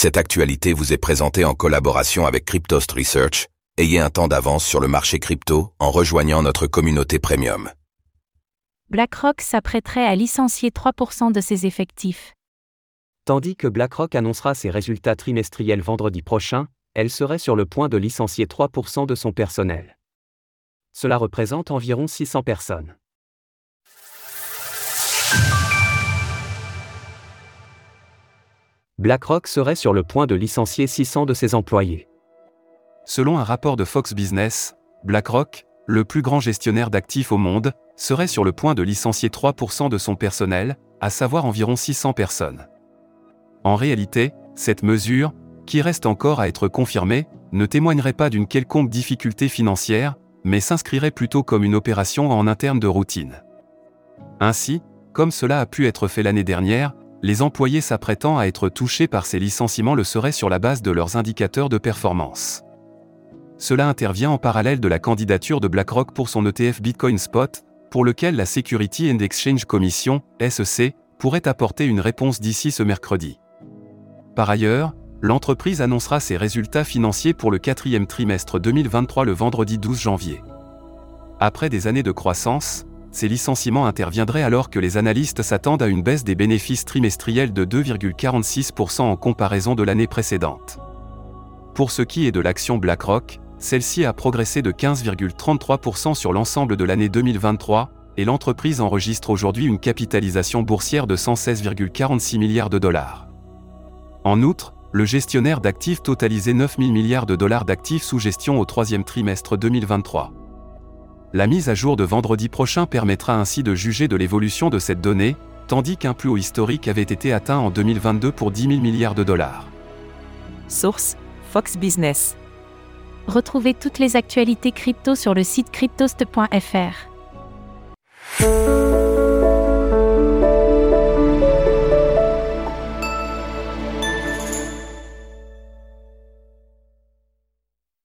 Cette actualité vous est présentée en collaboration avec Cryptost Research. Ayez un temps d'avance sur le marché crypto en rejoignant notre communauté premium. BlackRock s'apprêterait à licencier 3% de ses effectifs. Tandis que BlackRock annoncera ses résultats trimestriels vendredi prochain, elle serait sur le point de licencier 3% de son personnel. Cela représente environ 600 personnes. BlackRock serait sur le point de licencier 600 de ses employés. Selon un rapport de Fox Business, BlackRock, le plus grand gestionnaire d'actifs au monde, serait sur le point de licencier 3% de son personnel, à savoir environ 600 personnes. En réalité, cette mesure, qui reste encore à être confirmée, ne témoignerait pas d'une quelconque difficulté financière, mais s'inscrirait plutôt comme une opération en interne de routine. Ainsi, comme cela a pu être fait l'année dernière, les employés s'apprêtant à être touchés par ces licenciements le seraient sur la base de leurs indicateurs de performance. Cela intervient en parallèle de la candidature de BlackRock pour son ETF Bitcoin Spot, pour lequel la Security and Exchange Commission, SEC, pourrait apporter une réponse d'ici ce mercredi. Par ailleurs, l'entreprise annoncera ses résultats financiers pour le quatrième trimestre 2023 le vendredi 12 janvier. Après des années de croissance, ces licenciements interviendraient alors que les analystes s'attendent à une baisse des bénéfices trimestriels de 2,46% en comparaison de l'année précédente. Pour ce qui est de l'action BlackRock, celle-ci a progressé de 15,33% sur l'ensemble de l'année 2023, et l'entreprise enregistre aujourd'hui une capitalisation boursière de 116,46 milliards de dollars. En outre, le gestionnaire d'actifs totalisait 9 000 milliards de dollars d'actifs sous gestion au troisième trimestre 2023. La mise à jour de vendredi prochain permettra ainsi de juger de l'évolution de cette donnée, tandis qu'un plus haut historique avait été atteint en 2022 pour 10 000 milliards de dollars. Source Fox Business. Retrouvez toutes les actualités crypto sur le site cryptost.fr.